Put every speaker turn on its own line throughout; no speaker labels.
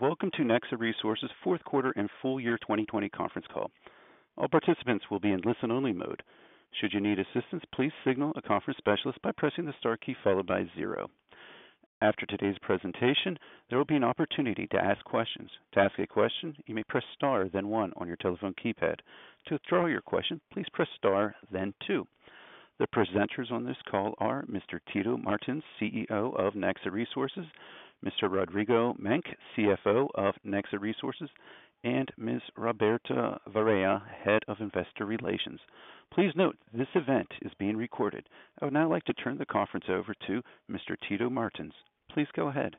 welcome to Nexa Resources' fourth quarter and full year 2020 conference call. All participants will be in listen-only mode. Should you need assistance, please signal a conference specialist by pressing the star key followed by zero. After today's presentation, there will be an opportunity to ask questions. To ask a question, you may press star then one on your telephone keypad. To withdraw your question, please press star then two. The presenters on this call are Mr. Tito Martins, CEO of Nexa Resources, Mr. Rodrigo Menck, CFO of Nexa Resources, and Ms. Roberta Varella, Head of Investor Relations. Please note this event is being recorded. I would now like to turn the conference over to Mr. Tito Martins. Please go ahead.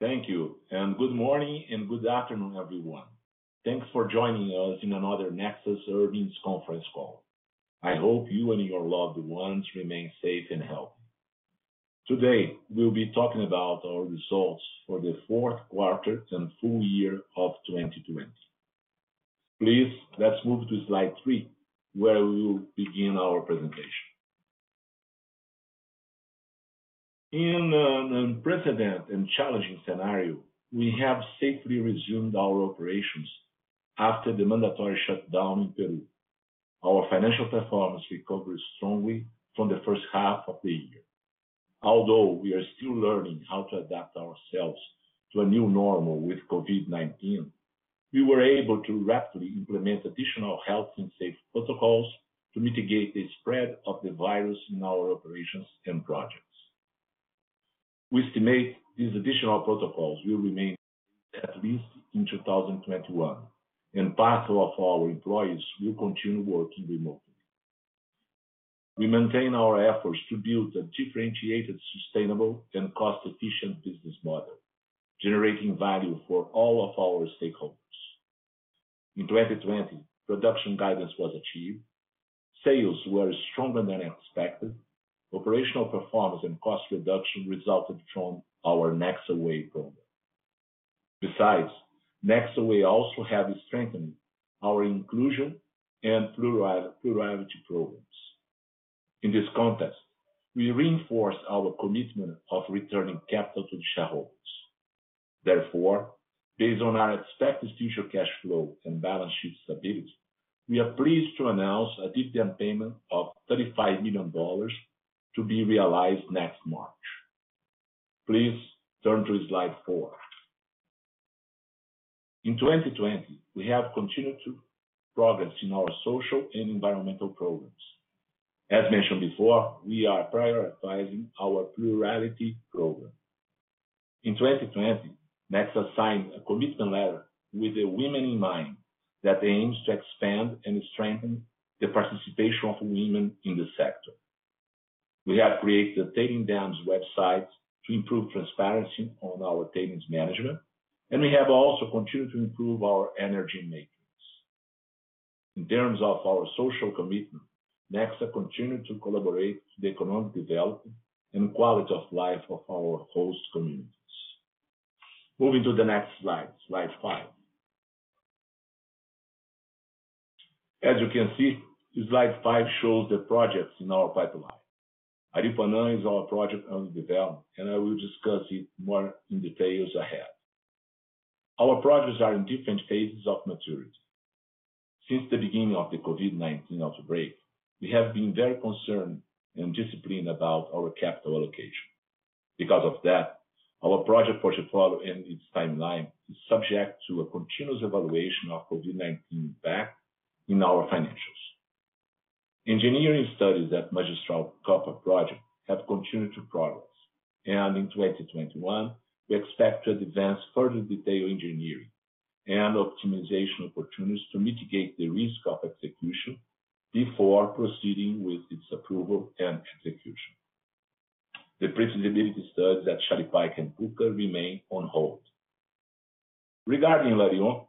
Thank you, and good morning and good afternoon, everyone. Thanks for joining us in another Nexa's earnings conference call. I hope you and your loved ones remain safe and healthy. Today, we'll be talking about our results for the fourth quarter and full year of 2020. Please, let's move to slide three, where we will begin our presentation. In an unprecedented and challenging scenario, we have safely resumed our operations after the mandatory shutdown in Peru. Our financial performance recovered strongly from the first half of the year. Although we are still learning how to adapt ourselves to a new normal with COVID-19, we were able to rapidly implement additional health and safety protocols to mitigate the spread of the virus in our operations and projects. We estimate these additional protocols will remain at least in 2021, and part of our employees will continue working remotely we maintain our efforts to build a differentiated, sustainable, and cost-efficient business model, generating value for all of our stakeholders. In 2020, production guidance was achieved, sales were stronger than expected, operational performance and cost reduction resulted from our Nexa Way program. Besides, Nexa Way also have strengthened our inclusion and plurality programs in this context, we reinforce our commitment of returning capital to shareholders. Therefore, based on our expected future cash flow and balance sheet stability, we are pleased to announce a dividend payment of $35 million to be realized next March. Please turn to slide four. In 2020, we have continued to progress in our social and environmental programs, as mentioned before, we are prioritizing our plurality program. In 2020, Nexa signed a commitment letter with the Women in Mining that aims to expand and strengthen the participation of women in the sector. We have created a tailings dams website to improve transparency on our tailings management, and we have also continued to improve our energy matrix. In terms of our social commitment, Nexa continue to collaborate to the economic development and quality of life of our host communities. Moving to the next slide five. As you can see, slide five shows the projects in our pipeline. Aripuanã is our project under development, and I will discuss it more in details ahead. Our projects are in different phases of maturity. Since the beginning of the COVID-19 outbreak, we have been very concerned and disciplined about our capital allocation. Because of that, our project portfolio and its timeline is subject to a continuous evaluation of COVID-19 impact in our financials. Engineering studies at Magistral Copper Project have continued to progress, and in 2021, we expect to advance further detailed engineering and optimization opportunities to mitigate the risk of execution before proceeding with its approval and execution. The pre-feasibility studies at Shalipayco and Cuca remain on hold. Regarding Larión,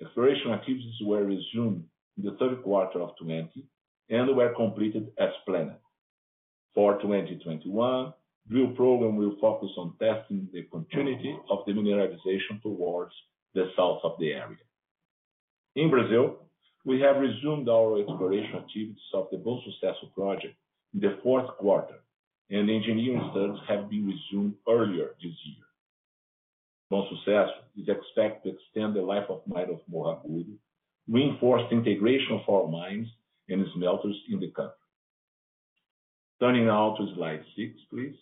exploration activities were resumed in the third quarter of 2020 and were completed as planned. For 2021, drill program will focus on testing the continuity of the mineralization towards the south of the area. In Brazil, we have resumed our exploration activities of the Bom Sucesso project in the fourth quarter, and engineering studies have been resumed earlier this year. Bom Sucesso is expected to extend the life of mine of Morro Agudo, reinforce the integration of our mines and smelters in the country. Turning now to slide six, please.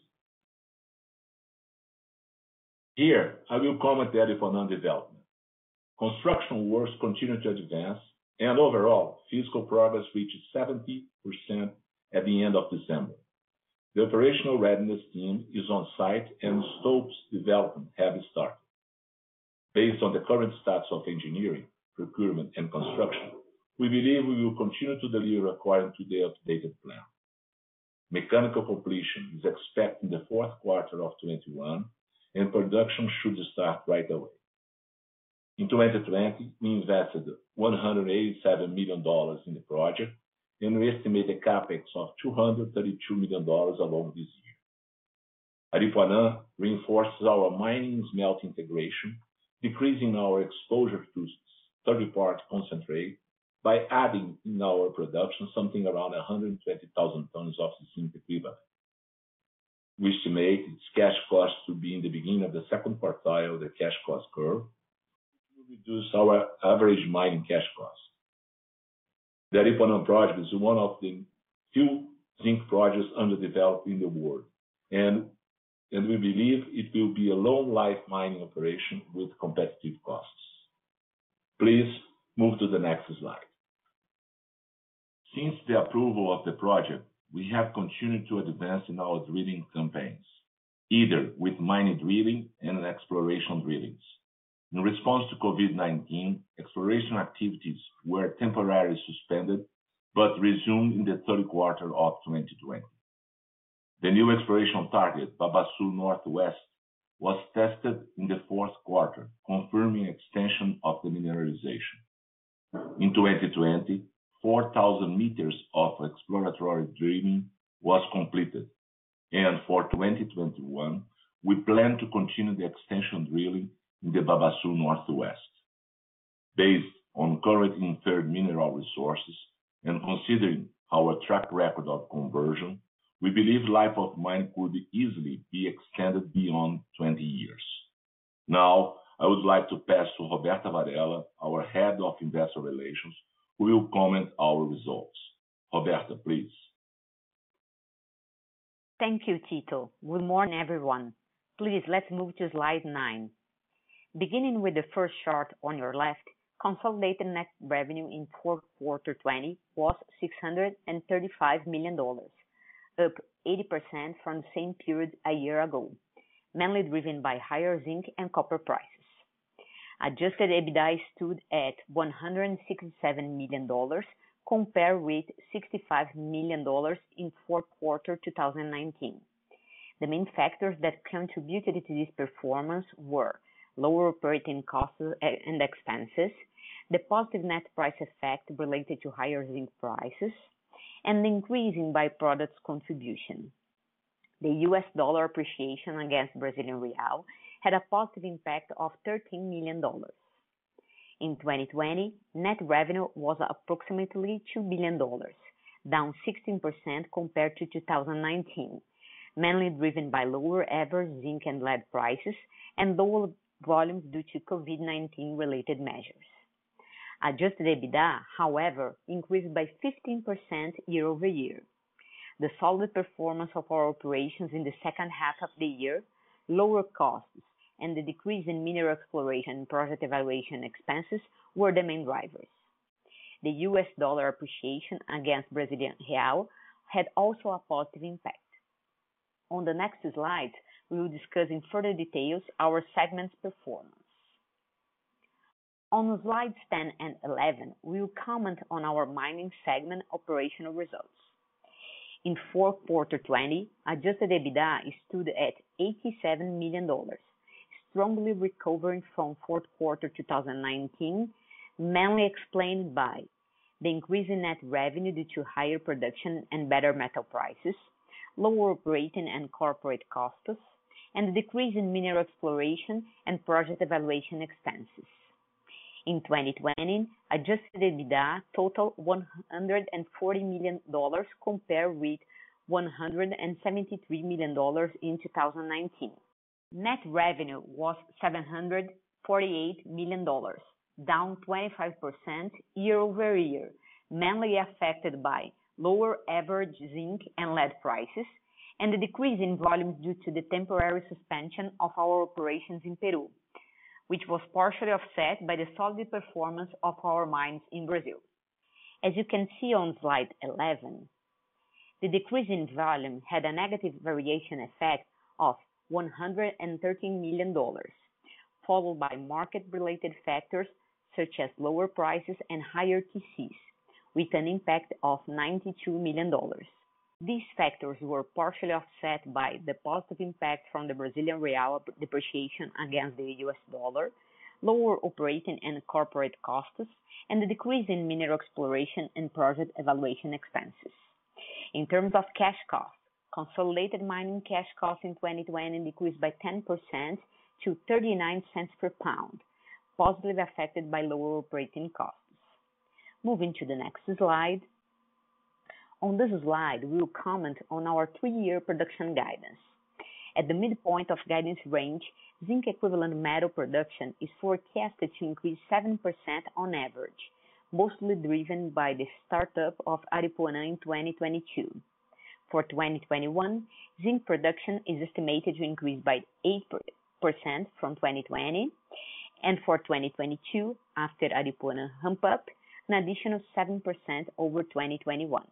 Here, I will comment the Aripuanã development. Construction works continue to advance and overall, physical progress reached 70% at the end of December. The operational readiness team is on site, and stopes development have started. Based on the current status of engineering, procurement, and construction, we believe we will continue to deliver according to the updated plan. Mechanical completion is expected in the fourth quarter of 2021, and production should start right away. In 2020, we invested $187 million in the project, and we estimate a CapEx of $232 million along this year. Aripuanã reinforces our mining-smelt integration, decreasing our exposure to third-party concentrate by adding in our production something around 120,000 tons of zinc equivalent. We estimate its cash cost to be in the beginning of the second quartile of the cash cost curve, reduce our average mining cash costs. The Aripuanã project is one of the few zinc projects under development in the world, and we believe it will be a long-life mining operation with competitive costs. Please move to the next slide. Since the approval of the project, we have continued to advance in our drilling campaigns, either with mining drilling and exploration drillings. In response to COVID-19, exploration activities were temporarily suspended but resumed in the third quarter of 2020. The new exploration target, Babaçu Northwest, was tested in the fourth quarter, confirming extension of the mineralization. In 2020, 4,000 meters of exploratory drilling was completed, and for 2021, we plan to continue the extension drilling in the Babaçu Northwest. Based on current inferred mineral resources and considering our track record of conversion, we believe life of mine could easily be extended beyond 20 years. Now, I would like to pass to Roberta Varella, our Head of Investor Relations, who will comment our results. Roberta, please.
Thank you, Tito. Good morning, everyone. Please, let's move to slide nine. Beginning with the first chart on your left, consolidated net revenue in fourth quarter 2020 was $635 million, up 80% from the same period a year ago, mainly driven by higher zinc and copper prices. Adjusted EBITDA stood at $167 million, compared with $65 million in fourth quarter 2019. The main factors that contributed to this performance were lower operating costs uh, and expenses, the positive net price effect related to higher zinc prices, and the increase in contribution. The US dollar appreciation against Brazilian real had a positive impact of $13 million. In 2020, net revenue was approximately $2 billion, down 16% compared to 2019, mainly driven by lower average zinc and lead prices and lower volumes due to COVID-19 related measures. Adjusted EBITDA, however, increased by 15% year-over-year. The solid performance of our operations in the second half of the year, lower costs, and the decrease in mineral exploration and project evaluation expenses were the main drivers. The US dollar appreciation against Brazilian real had also a positive impact. On the next slide, we will discuss in further details our segment's performance. On slides 10 and 11, we will comment on our mining segment operational results. In fourth quarter 2020, adjusted EBITDA stood at $87 million, strongly recovering from fourth quarter 2019, mainly explained by the increase in net revenue due to higher production and better metal prices, lower operating and corporate costs, and decrease in mineral exploration and project evaluation expenses. In 2020, adjusted EBITDA totaled $140 million compared with $173 million in 2019. Net revenue was $748 million, down 25% year-over-year, mainly affected by lower average zinc and lead prices and the decrease in volumes due to the temporary suspension of our operations in Peru, which was partially offset by the solid performance of our mines in Brazil. As you can see on slide 11, the decrease in volume had a negative variation effect of $113 million, followed by market-related factors such as lower prices and higher TCs, with an impact of $92 million. These factors were partially offset by the positive impact from the Brazilian real depreciation against the U.S. dollar, lower operating and corporate costs, and the decrease in mineral exploration and project evaluation expenses. In terms of cash costs, consolidated mining cash costs in 2020 decreased by 10% to $0.39 per pound, positively affected by lower operating costs. Moving to the next slide, on this slide, we will comment on our three-year production guidance. At the midpoint of guidance range, zinc equivalent metal production is forecasted to increase 7% on average, mostly driven by the startup of Aripuanã in 2022. For 2021, zinc production is estimated to increase by 8% from 2020, and for 2022, after Aripuanã ramp up, an additional 7% over 2021.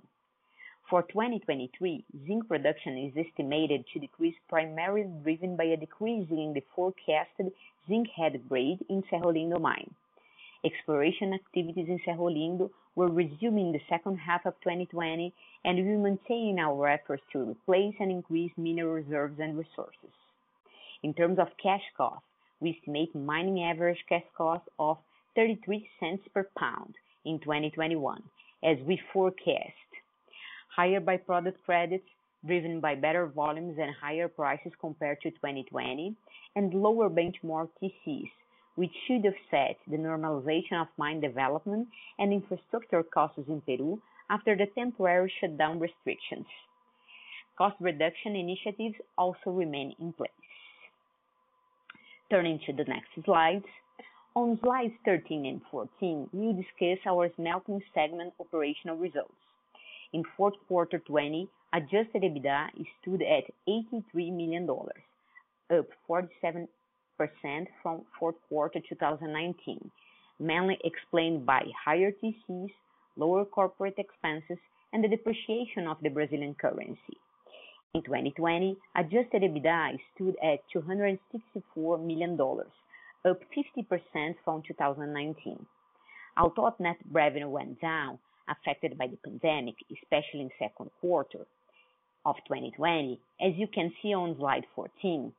For 2023, zinc production is estimated to decrease, primarily driven by a decrease in the forecasted zinc head grade in Cerro Lindo mine. Exploration activities in Cerro Lindo will resume in the second half of 2020, and we maintain our efforts to replace and increase mineral reserves and resources. In terms of cash costs, we estimate mining average cash cost of $0.33 per pound in 2021, as we forecast higher by-product credits driven by better volumes and higher prices compared to 2020, and lower benchmark TCs, which should offset the normalization of mine development and infrastructure costs in Peru after the temporary shutdown restrictions. Cost reduction initiatives also remain in place. Turning to the next slides. On slides 13 and 14, we'll discuss our smelting segment operational results in fourth quarter 2020, adjusted EBITDA stood at $83 million, up 47% from fourth quarter 2019, mainly explained by higher TCs, lower corporate expenses, and the depreciation of the Brazilian currency. In 2020, adjusted EBITDA stood at $264 million, up 50% from 2019. Although net revenue went down, affected by the pandemic, especially in second quarter of 2020, as you can see on slide 14,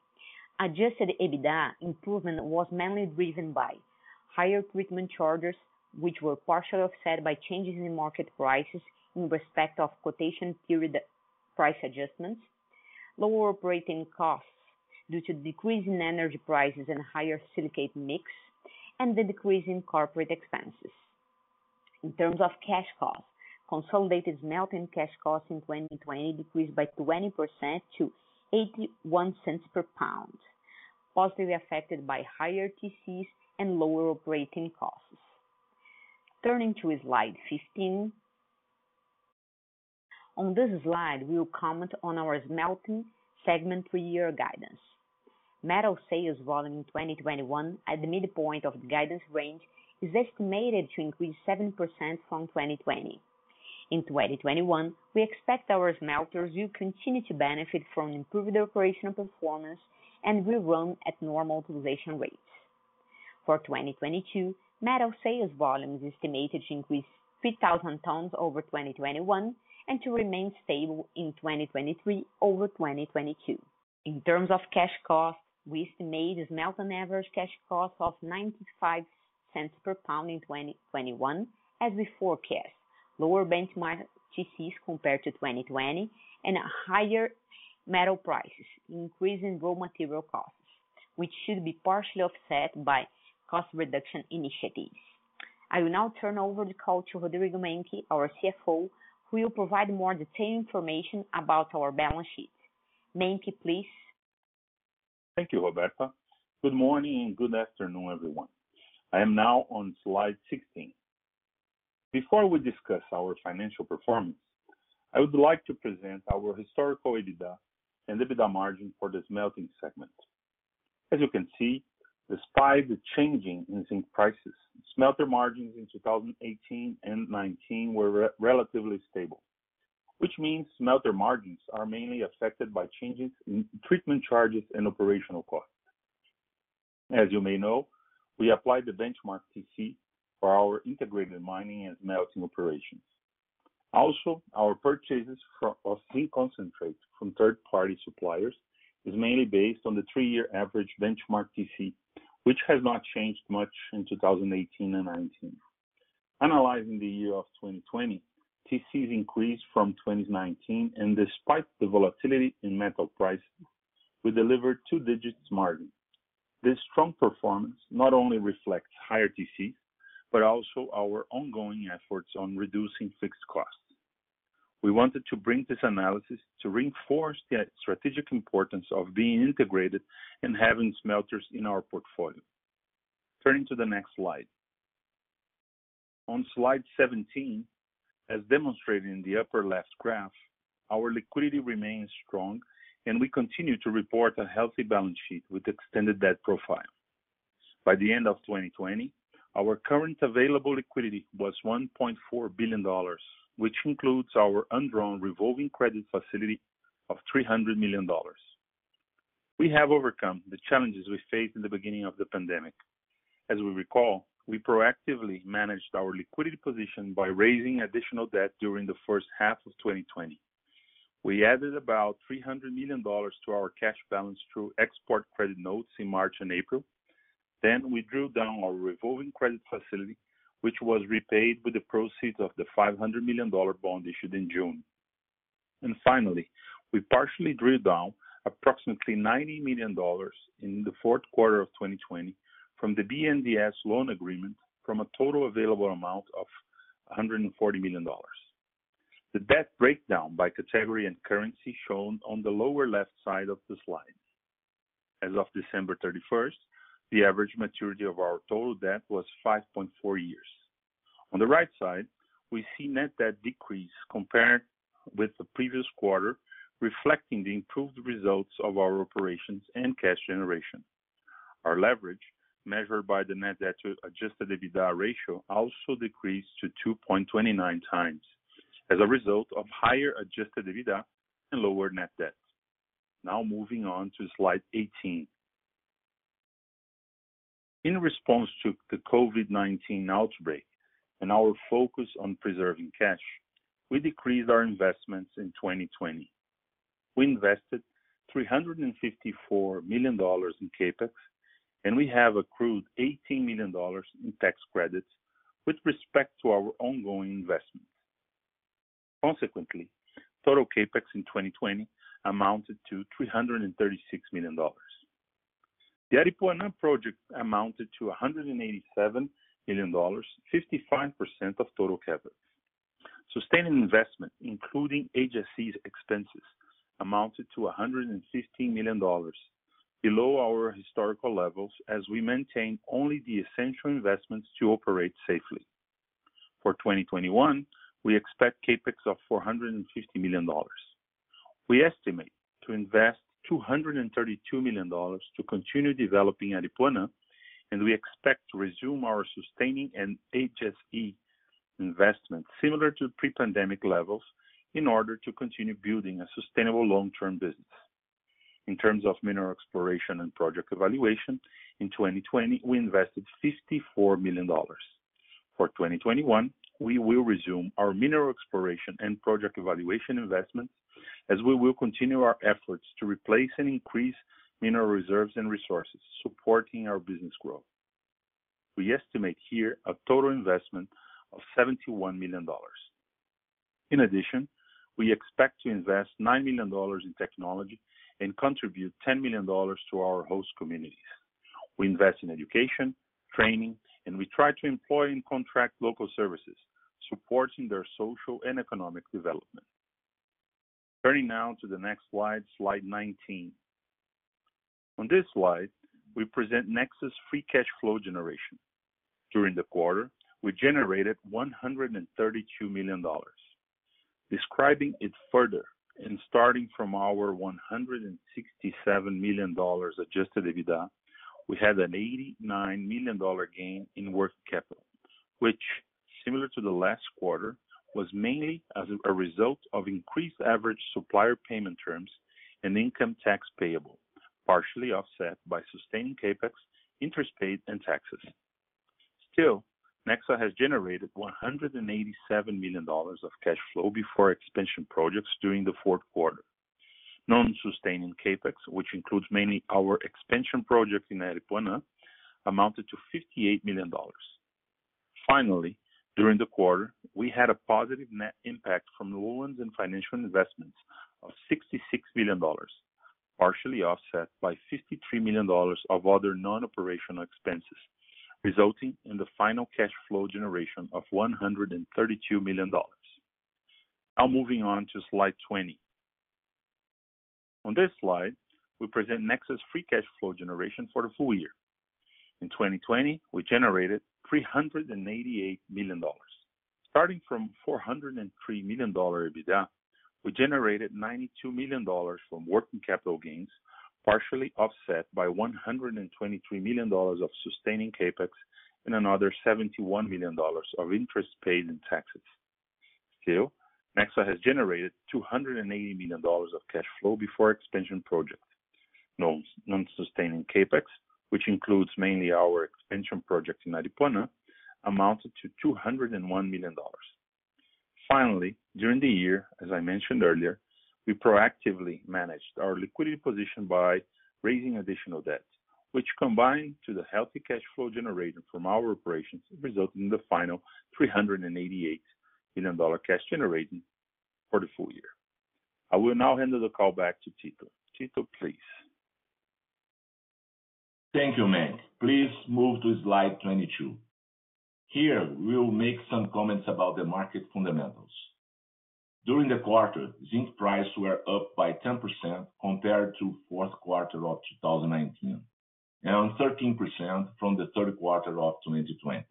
adjusted EBITDA improvement was mainly driven by higher treatment charges, which were partially offset by changes in market prices in respect of quotation period price adjustments, lower operating costs due to decrease in energy prices and higher silicate mix, and the decrease in corporate expenses. In terms of cash costs, consolidated smelting cash costs in 2020 decreased by 20% to $0.81 per pound, positively affected by higher TCs and lower operating costs. Turning to slide 15. On this slide, we will comment on our smelting segment three-year guidance. Metal sales volume in 2021 at the midpoint of the guidance range is estimated to increase 7% from 2020. In 2021, we expect our smelters will continue to benefit from improved operational performance and will run at normal utilization rates. For 2022, metal sales volume is estimated to increase 3,000 tons over 2021 and to remain stable in 2023 over 2022. In terms of cash costs, we estimate smelter average cash cost of 95 per pound in 2021 as we forecast lower benchmark TCs compared to 2020 and higher metal prices, increasing raw material costs, which should be partially offset by cost reduction initiatives. I will now turn over the call to Rodrigo Menck, our CFO, who will provide more detailed information about our balance sheet. Menck, please.
Thank you, Roberta. Good morning and good afternoon, everyone. I am now on slide 16. Before we discuss our financial performance, I would like to present our historical EBITDA and EBITDA margin for the smelting segment. As you can see, despite the changing in zinc prices, smelter margins in 2018 and 2019 were relatively stable, which means smelter margins are mainly affected by changes in treatment charges and operational costs. As you may know, we applied the benchmark TC for our integrated mining and smelting operations. Also, our purchases of zinc concentrate from third-party suppliers is mainly based on the three-year average benchmark TC, which has not changed much in 2018 and 19. Analyzing the year of 2020, TCs increased from 2019, and despite the volatility in metal prices, we delivered two digits margins, this strong performance not only reflects higher TCs, but also our ongoing efforts on reducing fixed costs. We wanted to bring this analysis to reinforce the strategic importance of being integrated and having smelters in our portfolio. Turning to the next slide. On slide 17, as demonstrated in the upper left graph, our liquidity remains strong and we continue to report a healthy balance sheet with extended debt profile. By the end of 2020, our current available liquidity was $1.4 billion, which includes our undrawn revolving credit facility of $300 million. We have overcome the challenges we faced in the beginning of the pandemic. As we recall, we proactively managed our liquidity position by raising additional debt during the first half of 2020 we added about $300 million to our cash balance through export credit notes in March and April. We drew down our revolving credit facility, which was repaid with the proceeds of the $500 million bond issued in June. Finally, we partially drew down approximately $90 million in the fourth quarter of 2020 from the BNDES loan agreement from a total available amount of $140 million. The debt breakdown by category and currency shown on the lower left side of the slide. As of December 31st, the average maturity of our total debt was 5.4 years. On the right side, we see net debt decrease compared with the previous quarter, reflecting the improved results of our operations and cash generation. Our leverage, measured by the net debt to adjusted EBITDA ratio, also decreased to 2.29 times, as a result of higher adjusted EBITDA and lower net debt. Now moving on to slide 18. In response to the COVID-19 outbreak and our focus on preserving cash, we decreased our investments in 2020. We invested $354 million in CapEx, and we have accrued $18 million in tax credits with respect to our ongoing investments. Consequently, total CapEx in 2020 amounted to $336 million. The Aripuanã project amounted to $187 million, 55% of total CapEx. Sustaining investment, including HSE's expenses, amounted to $115 million, below our historical levels as we maintain only the essential investments to operate safely. For 2021, we expect CapEx of $450 million. We estimate to invest $232 million to continue developing Aripuanã, and we expect to resume our sustaining and HSE investment similar to pre-pandemic levels in order to continue building a sustainable long-term business. In terms of mineral exploration and project evaluation, in 2020, we invested $54 million. For 2021, we will resume our mineral exploration and project evaluation investments as we will continue our efforts to replace and increase mineral reserves and resources, supporting our business growth. We estimate here a total investment of $71 million. In addition, we expect to invest $9 million in technology and contribute $10 million to our host communities. We invest in education, training, and we try to employ and contract local services, supporting their social and economic development. Turning now to the next slide slide 19. On this slide, we present Nexa's free cash flow generation. During the quarter, we generated $132 million. Describing it further and starting from our $167 million adjusted EBITDA, we had an $89 million gain in working capital, which, similar to the last quarter, was mainly as a result of increased average supplier payment terms and income tax payable, partially offset by sustaining CapEx, interest paid, and taxes. Still, Nexa has generated $187 million of cash flow before expansion projects during the fourth quarter, Non-sustaining CapEx, which includes mainly our expansion project in Aripuanã, amounted to $58 million. Finally, during the quarter, we had a positive net impact from loans and financial investments of $66 million, partially offset by $53 million of other non-operational expenses, resulting in the final cash flow generation of $132 million. Now moving on to slide 20, on this slide, we present Nexa's free cash flow generation for the full year. In 2020, we generated $388 million. Starting from $403 million EBITDA, we generated $92 million from working capital gains, partially offset by $123 million of sustaining CapEx and another $71 million of interest paid in taxes. Still, Nexa has generated $280 million of cash flow before expansion projects, non-sustaining CapEx, which includes mainly our expansion project in Aripuanã, amounted to $201 million. Finally, during the year, as I mentioned earlier, we proactively managed our liquidity position by raising additional debt, which combined to the healthy cash flow generated from our operations, resulted in the final $388 million cash generating for the full year. I will now hand the call back to Tito. Tito, please.
Thank you, Menck. Please move to slide 22. Here, we'll make some comments about the market fundamentals. During the quarter, zinc prices were up by 10% compared to fourth quarter of 2019, and 13% from the third quarter of 2020.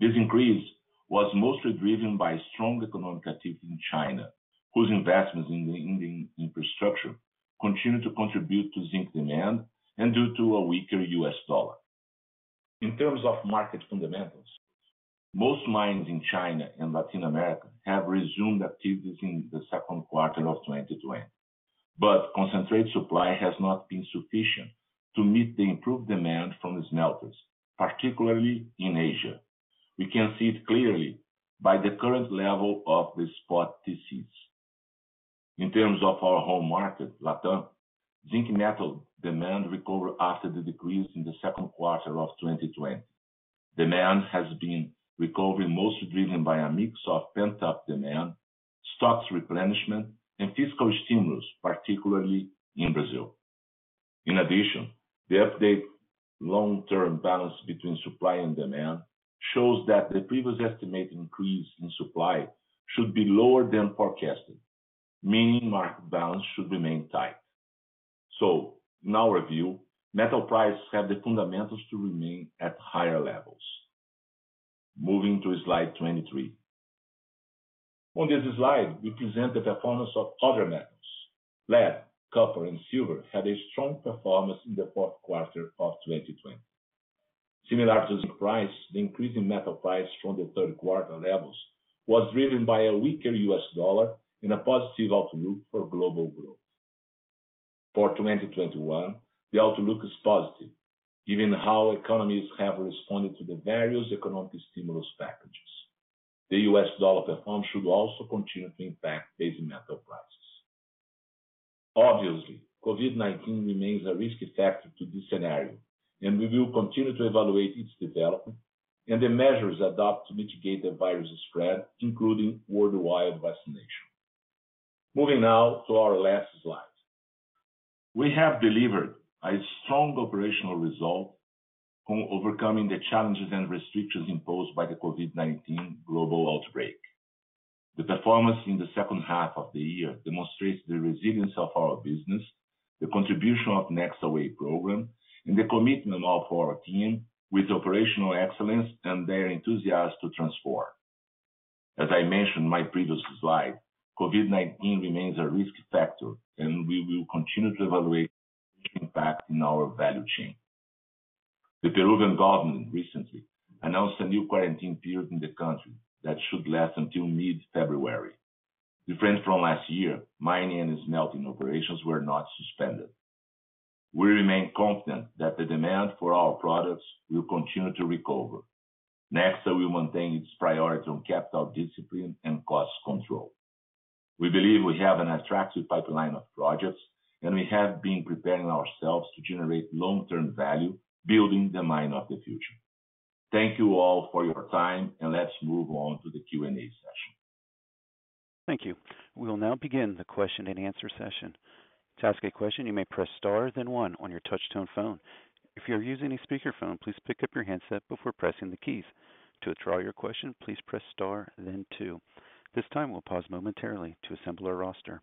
This increase was mostly driven by strong economic activity in China, whose investments in the infrastructure continue to contribute to zinc demand and due to a weaker U.S. dollar. In terms of market fundamentals, most mines in China and Latin America have resumed activities in the second quarter of 2020, but concentrate supply has not been sufficient to meet the improved demand from the smelters, particularly in Asia. We can see it clearly by the current level of the spot TCs. In terms of our home market, LATAM, zinc metal demand recovered after the decrease in the second quarter of 2020. Demand has been recovering, mostly driven by a mix of pent-up demand, stocks replenishment, and fiscal stimulus, particularly in Brazil. In addition, the updated long-term balance between supply and demand shows that the previous estimate increase in supply should be lower than forecasted, meaning market balance should remain tight. So, in our view, metal prices have the fundamentals to remain at higher levels. Moving to slide 23. On this slide, we present the performance of other metals. Lead, copper, and silver had a strong performance in the fourth quarter of 2020. Similar to zinc price, the increase in metal price from the third quarter levels was driven by a weaker U.S. dollar and a positive outlook for global growth. For 2021, the outlook is positive, given how economies have responded to the various economic stimulus packages. The U.S. dollar performance should also continue to impact base metal prices. Obviously, COVID-19 remains a risk factor to this scenario, and we will continue to evaluate its development and the measures adopted to mitigate the virus spread, including worldwide vaccination. Moving now to our last slide. We have delivered a strong operational result on overcoming the challenges and restrictions imposed by the COVID-19 global outbreak. The performance in the second half of the year demonstrates the resilience of our business, the contribution of Nexa Way program, in the commitment of our team with operational excellence and their enthusiasm to transform. As I mentioned in my previous slide, COVID-19 remains a risk factor, and we will continue to evaluate its impact in our value chain. The Peruvian government recently announced a new quarantine period in the country that should last until mid-February. Different from last year, mining and smelting operations were not suspended we remain confident that the demand for our products will continue to recover. Nexa will maintain its priority on capital discipline and cost control. We believe we have an attractive pipeline of projects, and we have been preparing ourselves to generate long-term value, building the mine of the future. Thank you all for your time, and let's move on to the Q&A session.
Thank you. We will now begin the question and answer session. To ask a question, you may press star then one on your touch-tone phone. If you're using a speakerphone, please pick up your handset before pressing the keys. To withdraw your question, please press star then two. This time, we'll pause momentarily to assemble our roster.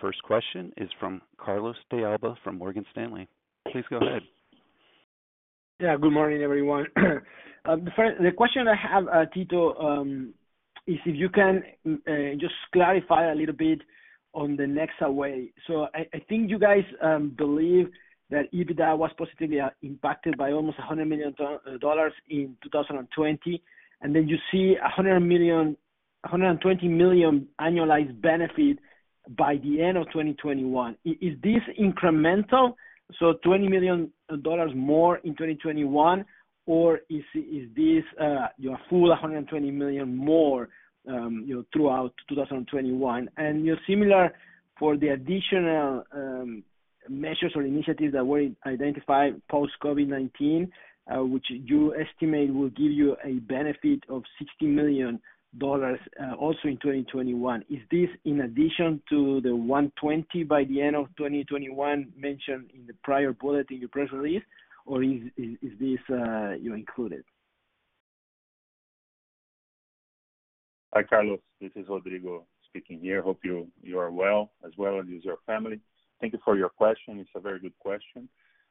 first question is from Carlos de Alba from Morgan Stanley. Please go ahead.
Yeah. Good morning, everyone. Uh, the question I have, uh, Tito, um, is if you can uh, just clarify a little bit on the Nexa Way. So I think you guys um, believe that EBITDA was positively impacted by almost $100 million in 2020, and then you see $120 million annualized benefit by the end of 2021. Is this incremental, so $20 million more in 2021, or is this uh, your full $120 million more, um, you know, throughout 2021? You are similar for the additional um, measures or initiatives that were identified post-COVID-19, uh, which you estimate will give you a benefit of $60 million Dollars uh, also in 2021. Is this in addition to the 120 by the end of 2021 mentioned in the prior bullet in your press release, or is this uh, you included?
Hi, Carlos. This is Rodrigo speaking here. Hope you are well, as well as your family. Thank you for your question. It's a very good question.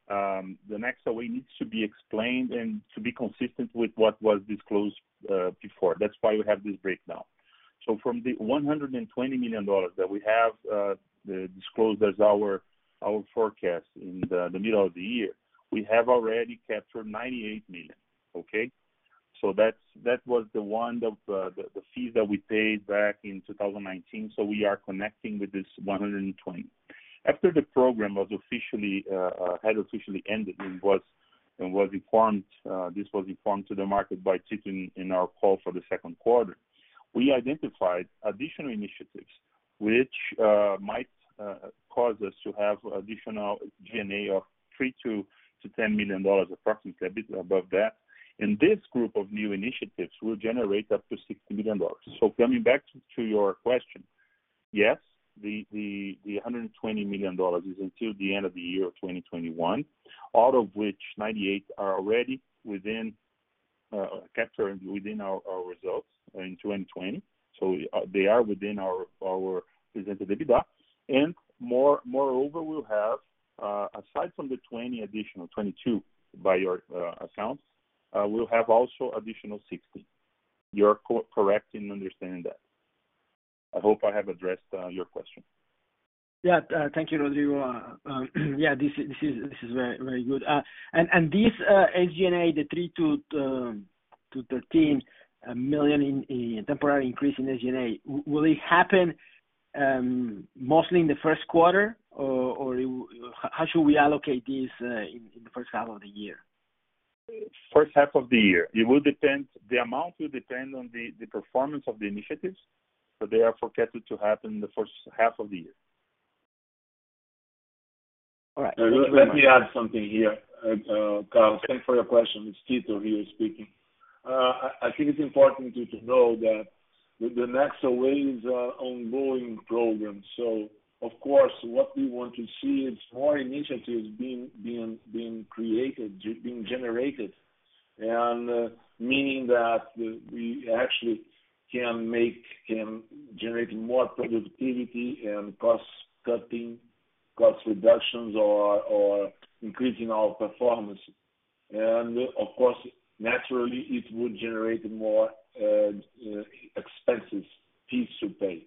Um, the away needs to be explained and to be consistent with what was disclosed uh, before. That's why we have this breakdown. So From the $120 million that we have uh, disclosed as our our forecast in the, the middle of the year, we have already captured $98 million. Okay? So that's That was the one of uh, the, the fees that we paid back in 2019. So We are connecting with this 120. After the program was officially uh, uh, had officially ended and was and was informed uh, this was informed to the market by Tito in our call for the second quarter, we identified additional initiatives which might cause us to have additional G&A of to million-$10 million, approximately a bit above that. And This group of new initiatives will generate up to $60 million. So Coming back to your question, yes, the the the $120 million is until the end of the year of 2021, out of which 98 are already within uh, captured within our results in 2020. So uh, They are within our our presented EBITDA. Moreover, we'll have, uh, aside from the 20 additional, 22 by your accounts, we'll have also additional 60. You're correct in understanding that. I hope I have addressed uh, your question.
Yeah. Uh, thank you, Rodrigo. Uh, um, yeah, this is very good. And this sg the three the 3000000 to um, million-$13 in temporary increase in sg will it happen um, mostly in the first quarter, or how should we allocate this in the first half of the year?
First half of the year. It will depend. The amount will depend on the performance of the initiatives they are forecasted to happen in the first half of the year.
All right.
Uh, let me add something here. Uh, uh, Carlos, thanks for your question. It's Tito here speaking. I think it's important to know that the Nexa Way is an ongoing program. Of course, what we want to see is more initiatives being created, being generated, and meaning that we actually can make can generate more productivity and cost-cutting, cost reductions or increasing our performance. Of course, naturally, it would generate more uh, uh, expenses, fees to pay.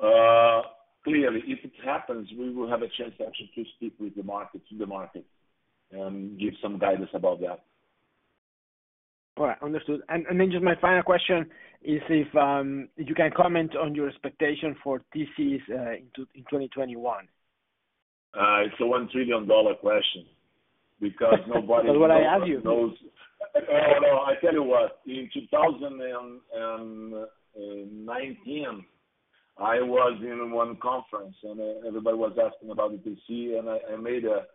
Uh, clearly, if it happens, we will have a chance actually to speak with the market, to the market, and give some guidance about that.
All right. Understood. And Then just my final question is if um, you can comment on your expectation for TCs uh,
into 2021. Uh, it's a $1 trillion question because nobody
knows. That's what
I
asked you. No,
I tell you what. In 2019, uh, I was in one conference, and everybody was asking about the TC, and I made a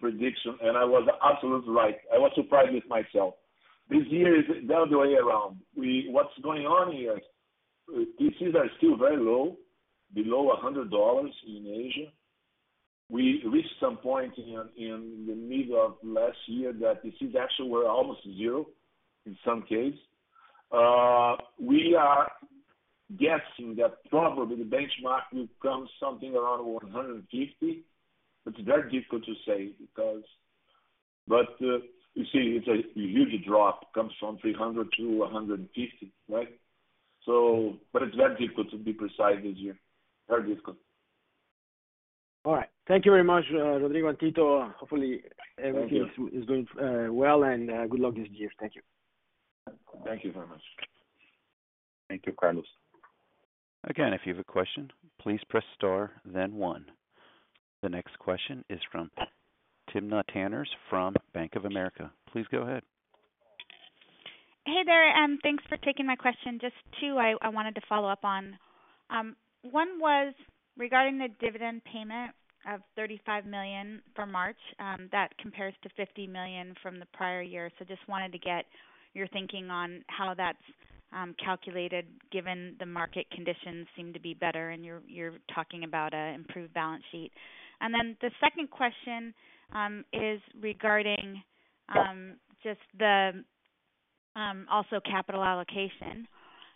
prediction, and I was absolutely right. I was surprised with myself. This year is the other way around. What's going on here, TCs are still very low, below $100 in Asia. We reached some point in the middle of last year that TCs actually were almost zero in some case. Uh, we are guessing that probably the benchmark will come something around 150. It's very difficult to say because. Uh, you see, it's a huge drop, comes from 300 to 150, right? So, but It's very difficult to be precise this year. Very difficult.
All right. Thank you very much, uh, Rodrigo and Tito. Hopefully everything is going uh, well, and uh, good luck this year. Thank you.
Thank you very much. Thank you, Carlos.
Again, if you have a question, please press star then one. The next question is from Timna Tanners from Bank of America. Please go ahead.
Hey there, um, thanks for taking my question. Just two I wanted to follow up on. Um, one was regarding the dividend payment of $35 million for March. Um, that compares to $50 million from the prior year. Just wanted to get your thinking on how that's calculated, given the market conditions seem to be better and you're talking about an improved balance sheet. The second question um, is regarding um, just the um, also capital allocation,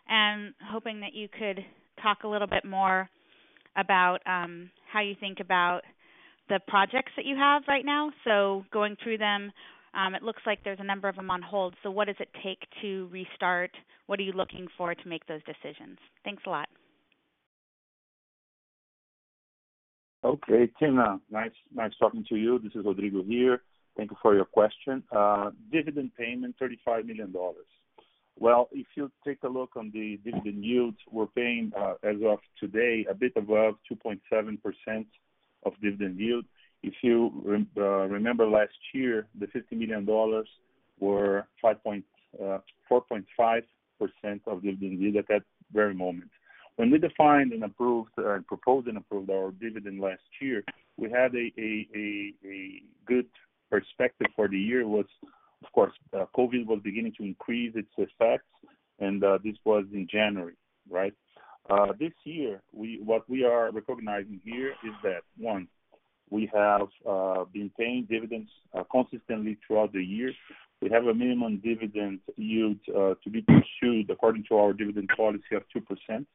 and hoping that you could talk a little bit more about um, how you think about the projects that you have right now. So going through them, um, it looks like there's a number of them on hold. So, what does it take to restart? What are you looking for to make those decisions? Thanks a lot.
Okay, Timna, uh, nice nice talking to you. This is Rodrigo here. Thank you for your question. Uh, dividend payment, $35 million. Well, if you take a look on the dividend yields, we're paying, uh, as of today, a bit above 2.7% of dividend yield. If you remember last year, the $50 million were 4.5% of dividend yield at that very moment. When we defined and approved uh, and proposed and approved our dividend last year, we had a good perspective for the year was, of course, uh, COVID was beginning to increase its effects, and uh, this was in January, right? This year, what we are recognizing here is that, one, we have been paying dividends consistently throughout the year. We have a minimum dividend yield to be pursued according to our dividend policy of 2%.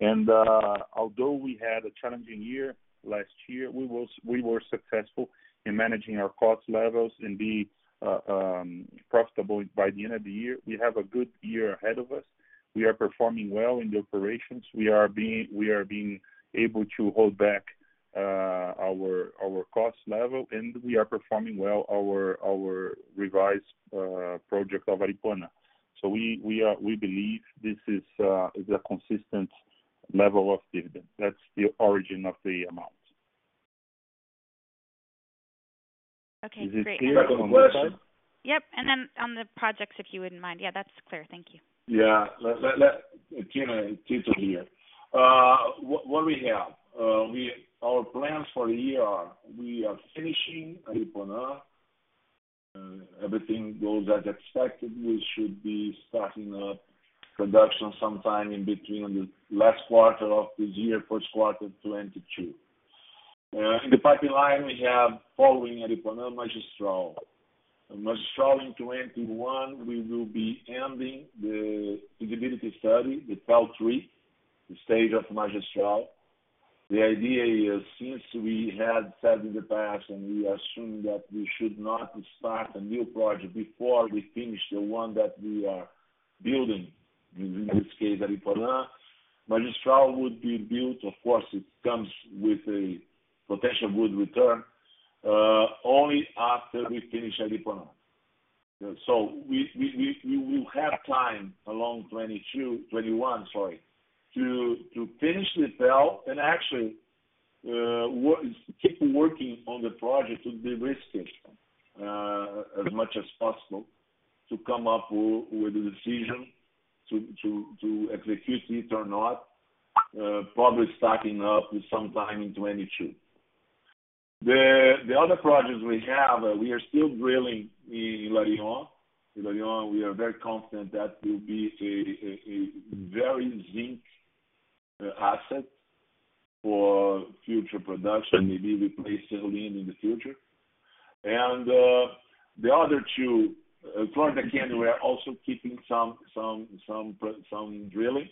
And uh, although we had a challenging year last year, we were successful in managing our cost levels and be uh, um, profitable by the end of the year. We have a good year ahead of us. We are performing well in the operations. We are being able to hold back uh, our cost level, and we are performing well our revised project of So We believe this is a consistent level of dividend. That's the origin of the amount.
Okay,
great. Is it clear on this side?
Yep. On the projects, if you wouldn't mind. Yeah, that's clear. Thank you.
Yeah. Tito here. Uh, what we have, uh, our plans for the year are we are finishing Aripuanã. Uh, everything goes as expected. We should be starting up production sometime in between the last quarter of this year, first quarter 2022. Uh, in the pipeline, we have following Aripuanã, Magistral. Magistral in 2021, we will be ending the feasibility study, the FEL-3 stage of Magistral. The idea is, since we had said in the past, and we assume that we should not start a new project before we finish the one that we are building in this case, Aripuanã magistral would be built. Of course, it comes with a potential good return uh, only after we finish so We will have time along 21, sorry, to to finish the bell and actually uh, keep working on the project to de-risk it uh, as much as possible to come up with a decision to execute it or not, uh, probably starting up sometime in 2022. The other projects we have, uh, we are still drilling in Hilarion. Hilarion, we are very confident that will be a very zinc uh, asset for future production, maybe replace Cerro Lindo in the future. The other two uh, Florida Canyon, we are also keeping some some some drilling.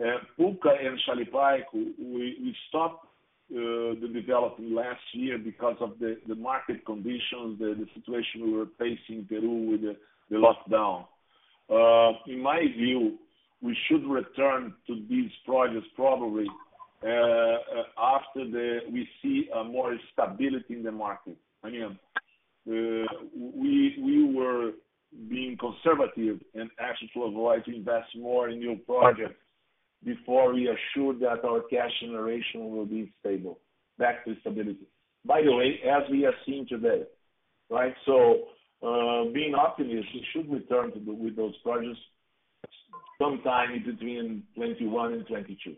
Uh, Puka and Shalipayco, we stopped uh, the development last year because of the the market conditions, the situation we were facing in Peru with the lockdown. In my view, we should return to these projects probably after we see more stability in the market. I mean, uh, we were being conservative and actually to avoid to invest more in new projects before we assured that our cash generation will be stable, back to stability. By the way, as we are seeing today, right? Uh, being optimistic, we should return with those projects sometime between 2021 and 2022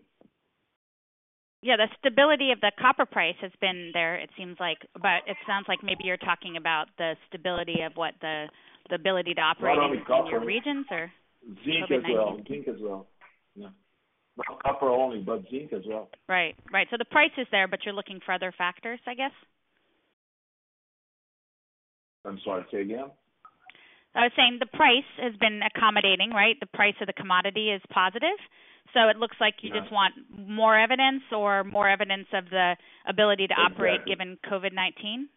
yeah, the stability of the copper price has been there. It seems like, but it sounds like maybe you're talking about the stability of what the the ability to operate in, in,
your regions or zinc as well. Zinc as well. Yeah. Well, copper only,
but zinc as well. Right, right. So the price is there, but you're looking for other factors, I guess.
I'm sorry. Say again.
I was saying the price has been accommodating, right? The price of the commodity is positive. So it looks like you yeah. just want more evidence or more evidence of the ability to operate given COVID
19?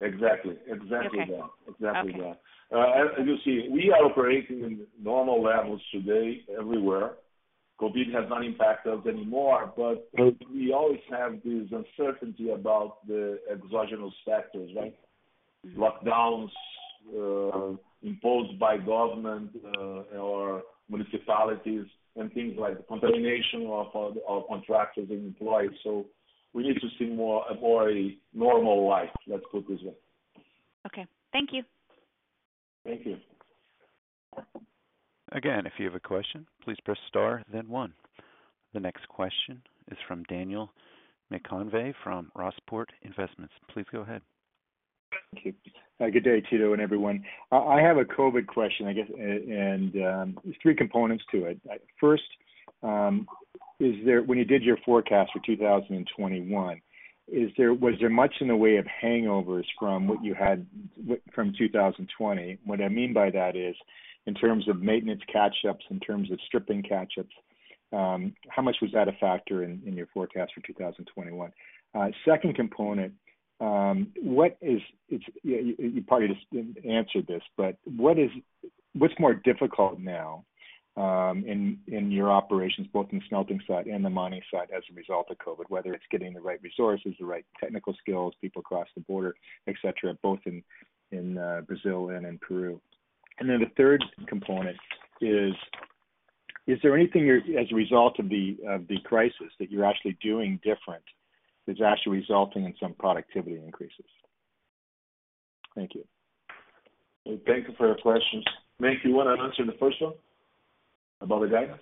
Exactly, exactly okay. that. Exactly okay. that. Uh, as you see, we are operating in normal levels today everywhere. COVID has not impacted us anymore, but we always have this uncertainty about the exogenous factors, right? Mm-hmm. Lockdowns, uh, imposed by government uh, or municipalities and things like the contamination of uh, contractors and employees. We need to see more a normal life, let's put it this way.
Okay. Thank you.
Thank you.
Again, if you have a question, please press star then one. The next question is from Daniel McConvey from Rossport Investments. Please go ahead.
Thank you. Uh, good day, Tito and everyone. I have a COVID question, I guess, and um, there's three components to it. First, um, is there when you did your forecast for 2021, was there much in the way of hangovers from what you had from 2020? What I mean by that is in terms of maintenance catch-ups, in terms of stripping catch-ups, um, how much was that a factor in your forecast for 2021? Uh, second component um, what is it's? You probably just answered this, but what's what's more difficult now um, in in your operations, both in the smelting side and the mining side as a result of COVID, whether it's getting the right resources, the right technical skills, people across the border, et cetera, both in in uh, Brazil and in Peru? And Then the third component is is there anything as a result of the of the crisis that you're actually doing different is actually resulting in some productivity increases. Thank you.
Thank you for your questions. Menck, you wanna answer the first one about the guidance?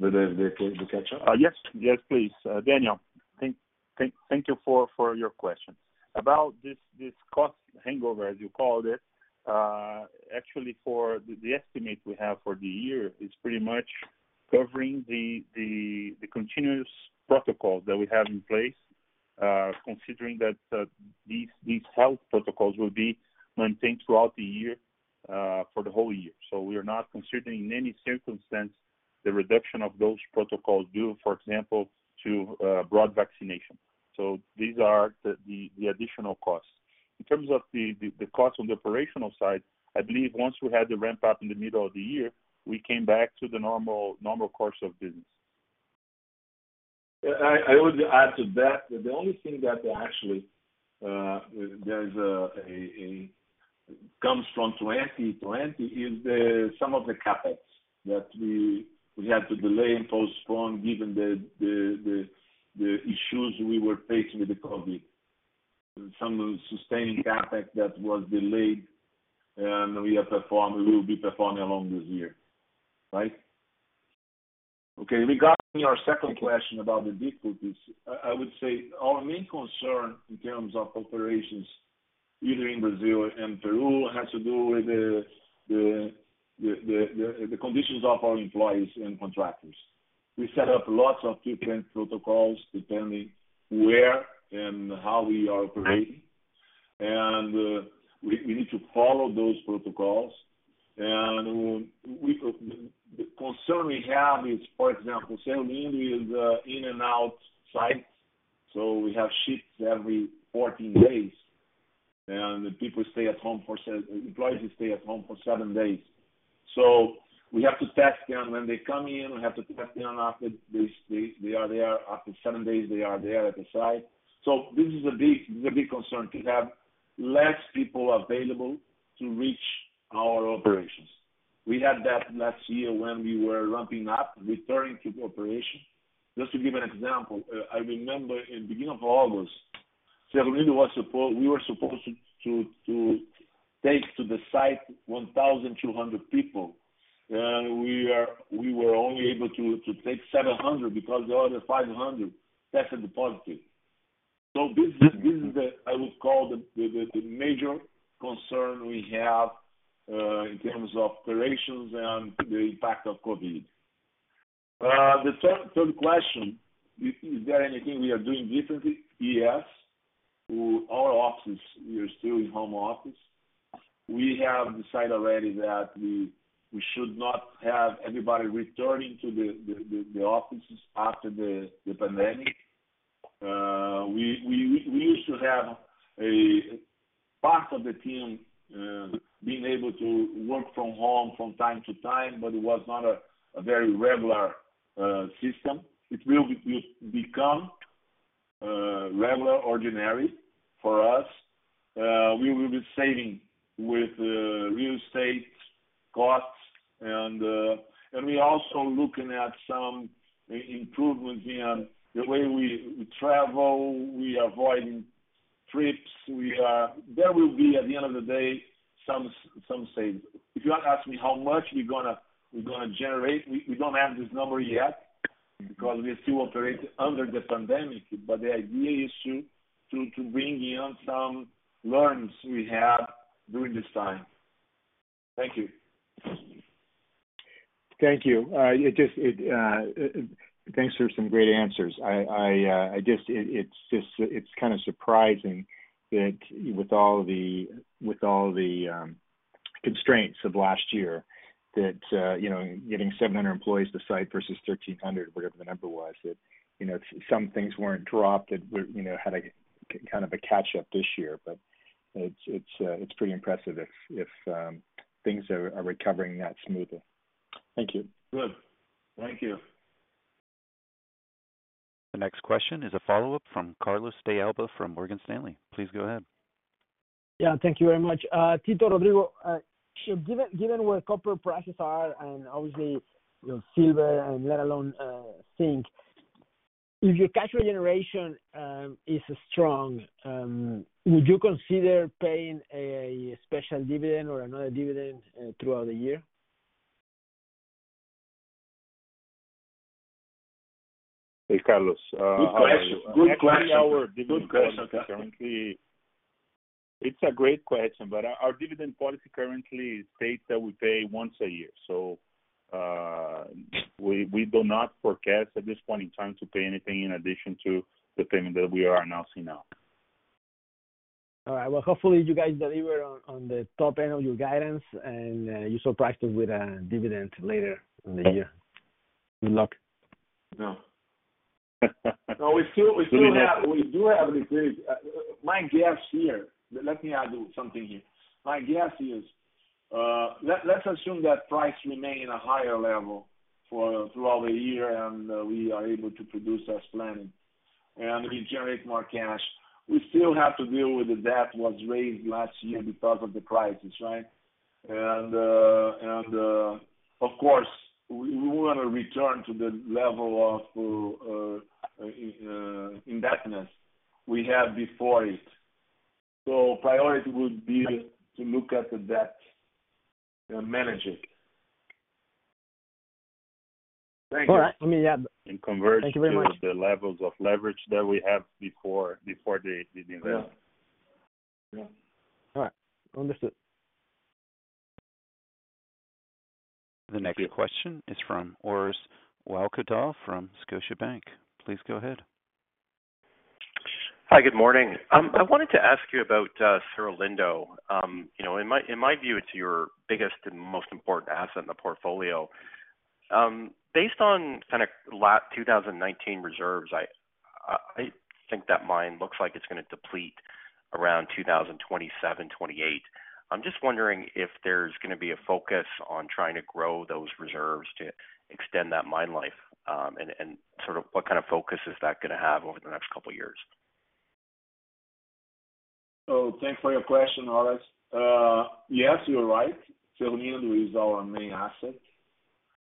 The catch-up? Uh, yes. Yes, please. Uh, Daniel, thank you for your question. About this cost hangover, as you called it, uh, actually for the estimate we have for the year is pretty much covering the continuous protocols that we have in place, uh, considering that uh, these health protocols will be maintained throughout the year uh, for the whole year. So We are not considering in any circumstance the reduction of those protocols due, for example, to broad vaccination. So These are the additional costs. In terms of the the cost on the operational side, I believe once we had the ramp up in the middle of the year, we came back to the normal normal course of business.
I would add to that the only thing that actually uh, comes from 2020 is some of the CapEx that we had to delay and postpone given the issues we were facing with the COVID. Some sustaining CapEx that was delayed, and we will be performing along this year, right? Okay. Regarding your second question about the difficulties, I would say our main concern in terms of operations, either in Brazil and Peru, has to do with the conditions of our employees and contractors. We set up lots of different protocols depending where and how we are operating. and uh, We need to follow those protocols. Uh, the concern we have is, for example, Cerro Lindo is uh, in and out site, so we have shifts every 14 days, and the people stay at home for employees stay at home for seven days. So We have to test them when they come in. We have to test them after they are there. After seven days, they are there at the site. So This is a big concern to have less people available to reach our operations. We had that last year when we were ramping up, returning to operation. Just to give an example, uh, I remember in beginning of August, Cerro Lindo we were supposed to take to the site 1,200 people. We were only able to take 700 because the other 500 tested positive. This is the I would call the major concern we have uh, in terms of operations and the impact of COVID. Uh, the third question, is there anything we are doing differently? Yes. Our offices, we are still in home office. We have decided already that we should not have everybody returning to the offices after the pandemic. Uh, we used to have a part of the team being able to work from home from time to time, but it was not a, a very regular uh, system. It will, be, will become uh, regular, ordinary for us. Uh, we will be saving with uh, real estate costs, and uh, and we're also looking at some improvements in the way we, we travel. We avoiding trips. We are there will be at the end of the day some some say if you ask me how much we're gonna we're gonna generate, we, we don't have this number yet because we still operate under the pandemic. But the idea is to to, to bring in some learns we have during this time. Thank you.
Thank you. Uh, it just it, uh, it, thanks for some great answers. I I, uh, I just it, it's just it's kind of surprising that with all the with all the um, constraints of last year, that uh, you know getting 700 employees to site versus 1,300, whatever the number was, that you know some things weren't dropped that were you know had a kind of a catch up this year, but it's it's uh, it's pretty impressive if if um, things are, are recovering that smoothly. Thank you.
Good. Thank you.
The next question is a follow-up from Carlos de Alba from Morgan Stanley. Please go ahead.
Yeah, thank you very much. Uh, Tito, Rodrigo, uh, given where copper prices are and obviously, you know, silver and let alone uh, zinc, if your cash flow generation um, is strong, um, would you consider paying a special dividend or another dividend throughout the year?
Hey, Carlos. Uh, Good
question. Good
question. Our dividend
policy
currently, it's a great question, but our dividend policy currently states that we pay once a year. so uh, We do not forecast at this point in time to pay anything in addition to the payment that we are announcing now.
All right. Well, hopefully you guys deliver on the top end of your guidance and uh, you surprise us with a dividend later in the year. Good luck.
No. no, we still we still have we do have an Uh, my guess here, let me add something here. My guess is uh, let, let's assume that price remain a higher level for throughout the year, and uh, we are able to produce as planning and we generate more cash. We still have to deal with the debt was raised last year because of the crisis, right? And uh, and uh, of course, we want to return to the level of uh, uh, uh, indebtedness we had before it. So Priority would be to look at the debt and manage it.
Thank you. All right. I mean, yeah.
Converge- Thank you
very much.
to the levels of leverage that we have before the
investment. Yeah. Yeah. All right. Understood.
The next question is from Orest Wowkodaw from Scotiabank. Please go ahead.
Hi, good morning. Um, I wanted to ask you about uh, Cerro Lindo. Um, you know, in my view, it's your biggest and most important asset in the portfolio. Um, based on kind of 2019 reserves, I think that mine looks like it's gonna deplete around 2027, 2028. I'm just wondering if there's gonna be a focus on trying to grow those reserves to extend that mine life, um, and sort of what kind of focus is that gonna have over the next couple of years?
Thanks for your question, Orest. Uh, yes, you're right. Fernando is our main asset.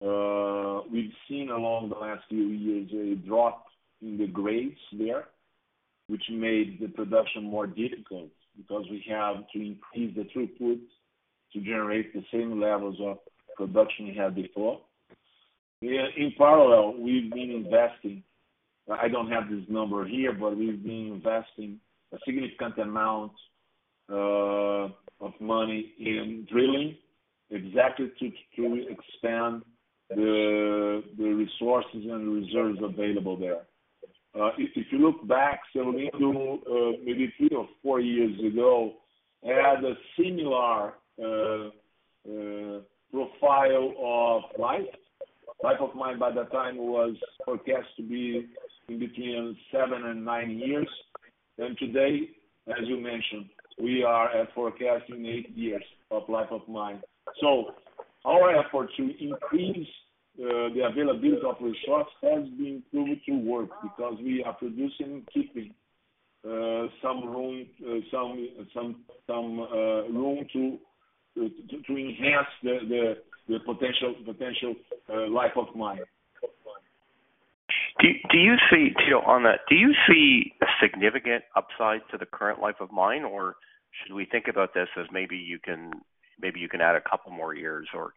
Uh, we've seen along the last few years a drop in the grades there, which made the production more difficult because we have to increase the throughput to generate the same levels of production we had before. In parallel, we've been investing. I don't have this number here, but we've been investing a significant amount uh, of money in drilling, exactly to expand the resources and reserves available there. Uh, if you look back, Cerro Lindo, uh, maybe three or four years ago, had a similar uh, profile of life. Life of mine by that time was forecast to be in between seven and nine years. Today, as you mentioned, we are forecasting eight years of life of mine. Our effort to increase uh, the availability of resource has been proved to work because we are producing, keeping uh, some room, uh, some some some uh, room to, to to enhance the the, the potential potential uh, life of mine.
Do do you see, Tito, on that? Do you see a significant upside to the current life of mine, or should we think about this as maybe you can maybe you can add a couple more years or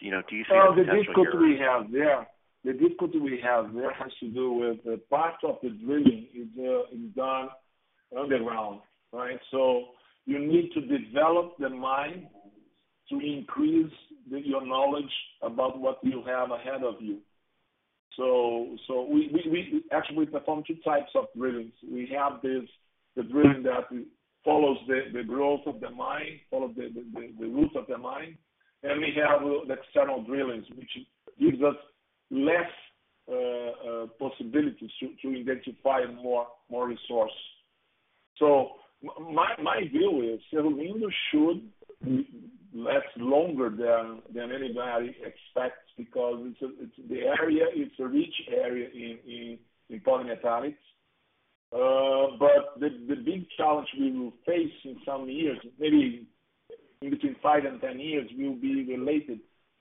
you know, do you see well, the
difficulty we have there? The difficulty we have there has to do with the part of the drilling is uh, is done underground, right? So you need to develop the mine to increase the, your knowledge about what you have ahead of you. So so we, we, we actually we perform two types of drillings. We have this the drilling that follows the, the growth of the mine, follows the, the, the, the route of the mine, and we have the uh, external drillings, which gives us less uh, uh, possibilities to identify more resource. So My view is Cerro should last longer than anybody expects because the area is a rich area in polymetallics. The big challenge we will face in some years, maybe in between five and 10 years will be related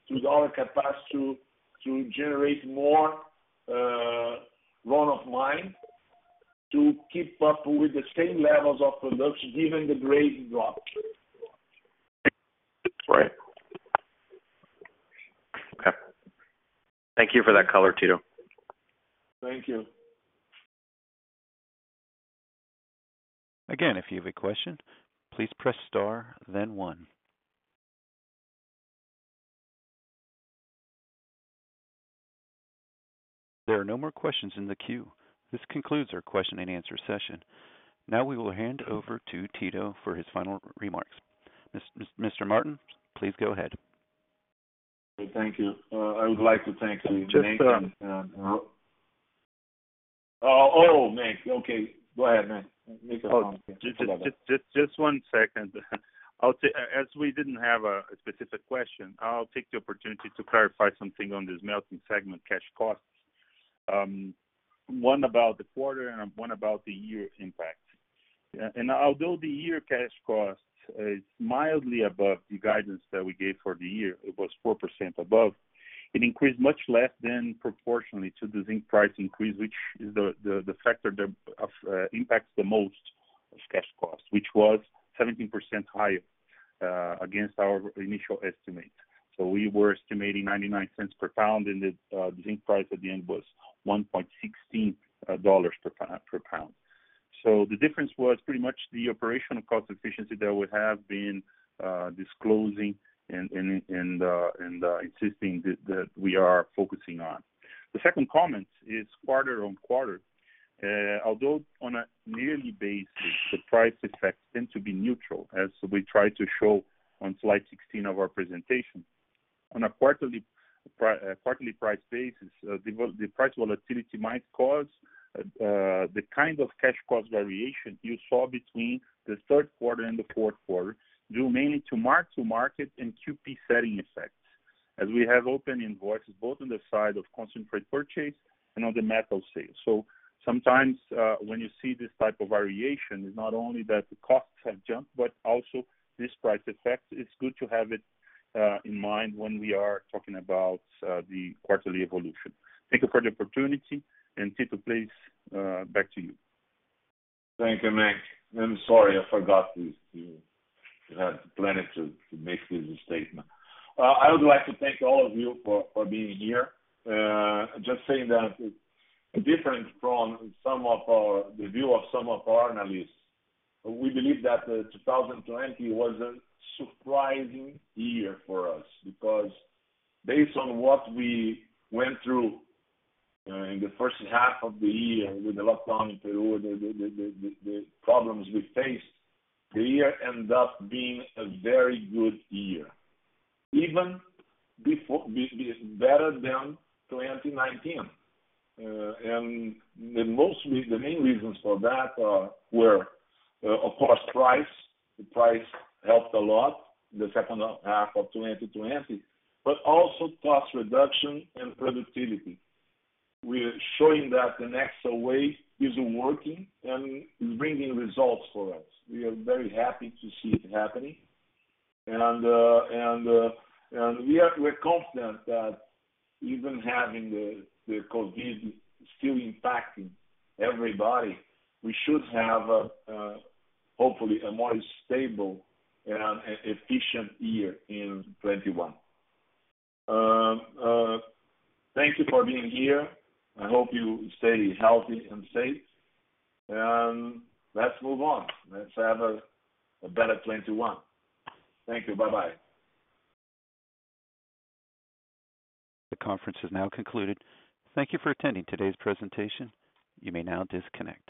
to our capacity to generate more uh, run-of-mine to keep up with the same levels of production given the grade drop.
Right. Okay. Thank you for that color, Tito.
Thank you.
Again, if you have a question, please press star then one. There are no more questions in the queue. This concludes our question and answer session. Now we will hand over to Tito for his final remarks. Mr. Martin, please go ahead.
Thank you. Uh, I would like to thank you, Just, um- oh, oh, Menck. Okay. Go ahead, Menck. Make a comment.
Oh, just one second. As we didn't have a specific question, I'll take the opportunity to clarify something on this smelting segment cash costs. Um, one about the quarter and one about the year impact. And Although the year cash cost is mildly above the guidance that we gave for the year, it was 4% above, it increased much less than proportionally to the zinc price increase, which is the factor that uh, impacts the most of cash costs, which was 17% higher uh, against our initial estimate. We were estimating $0.99 per pound, and uh, the zinc price at the end was $1.16 per pound. The difference was pretty much the operational cost efficiency that we have been disclosing and and and uh, and uh, insisting that, that we are focusing on. The second comment is quarter on quarter. Uh, although on a yearly basis, the price effects tend to be neutral, as we try to show on slide 16 of our presentation. On a quarterly pri- uh, quarterly price basis, uh, the, vol- the price volatility might cause uh, uh, the kind of cash cost variation you saw between the third quarter and the fourth quarter, due mainly to mark-to-market and QP setting effects, as we have open invoices both on the side of concentrate purchase and on the metal sales. Sometimes, uh, when you see this type of variation, it's not only that the costs have jumped, but also this price effect. It's good to have it uh, in mind when we are talking about uh, the quarterly evolution. Thank you for the opportunity. Tito, please, back to you.
Thank you, Menck. I'm sorry, I forgot to had to, to make this statement. Uh, I would like to thank all of you for, for being here. Uh, just saying that it's different from some of our, the view of some of our analysts, we believe that uh, 2020 was a surprising year for us because based on what we went through uh, in the first half of the year with the lockdown in Peru, the, the, the, the problems we faced, the year ended up being a very good year, even before better than 2019. Uh, the main reasons for that uh, were, uh, of course, price. The price helped a lot the second half of 2020, but also cost reduction and productivity. We're showing that the Nexa Way is working and is bringing results for us. We are very happy to see it happening. and uh, and uh, We're we're confident that even having the the COVID still impacting everybody, we should have, hopefully, a more stable and efficient year in um, uh, Thank you for being here. I hope you stay healthy and safe. And let's move on. Let's have a, a better 21. Thank you. Bye bye.
The conference is now concluded. Thank you for attending today's presentation. You may now disconnect.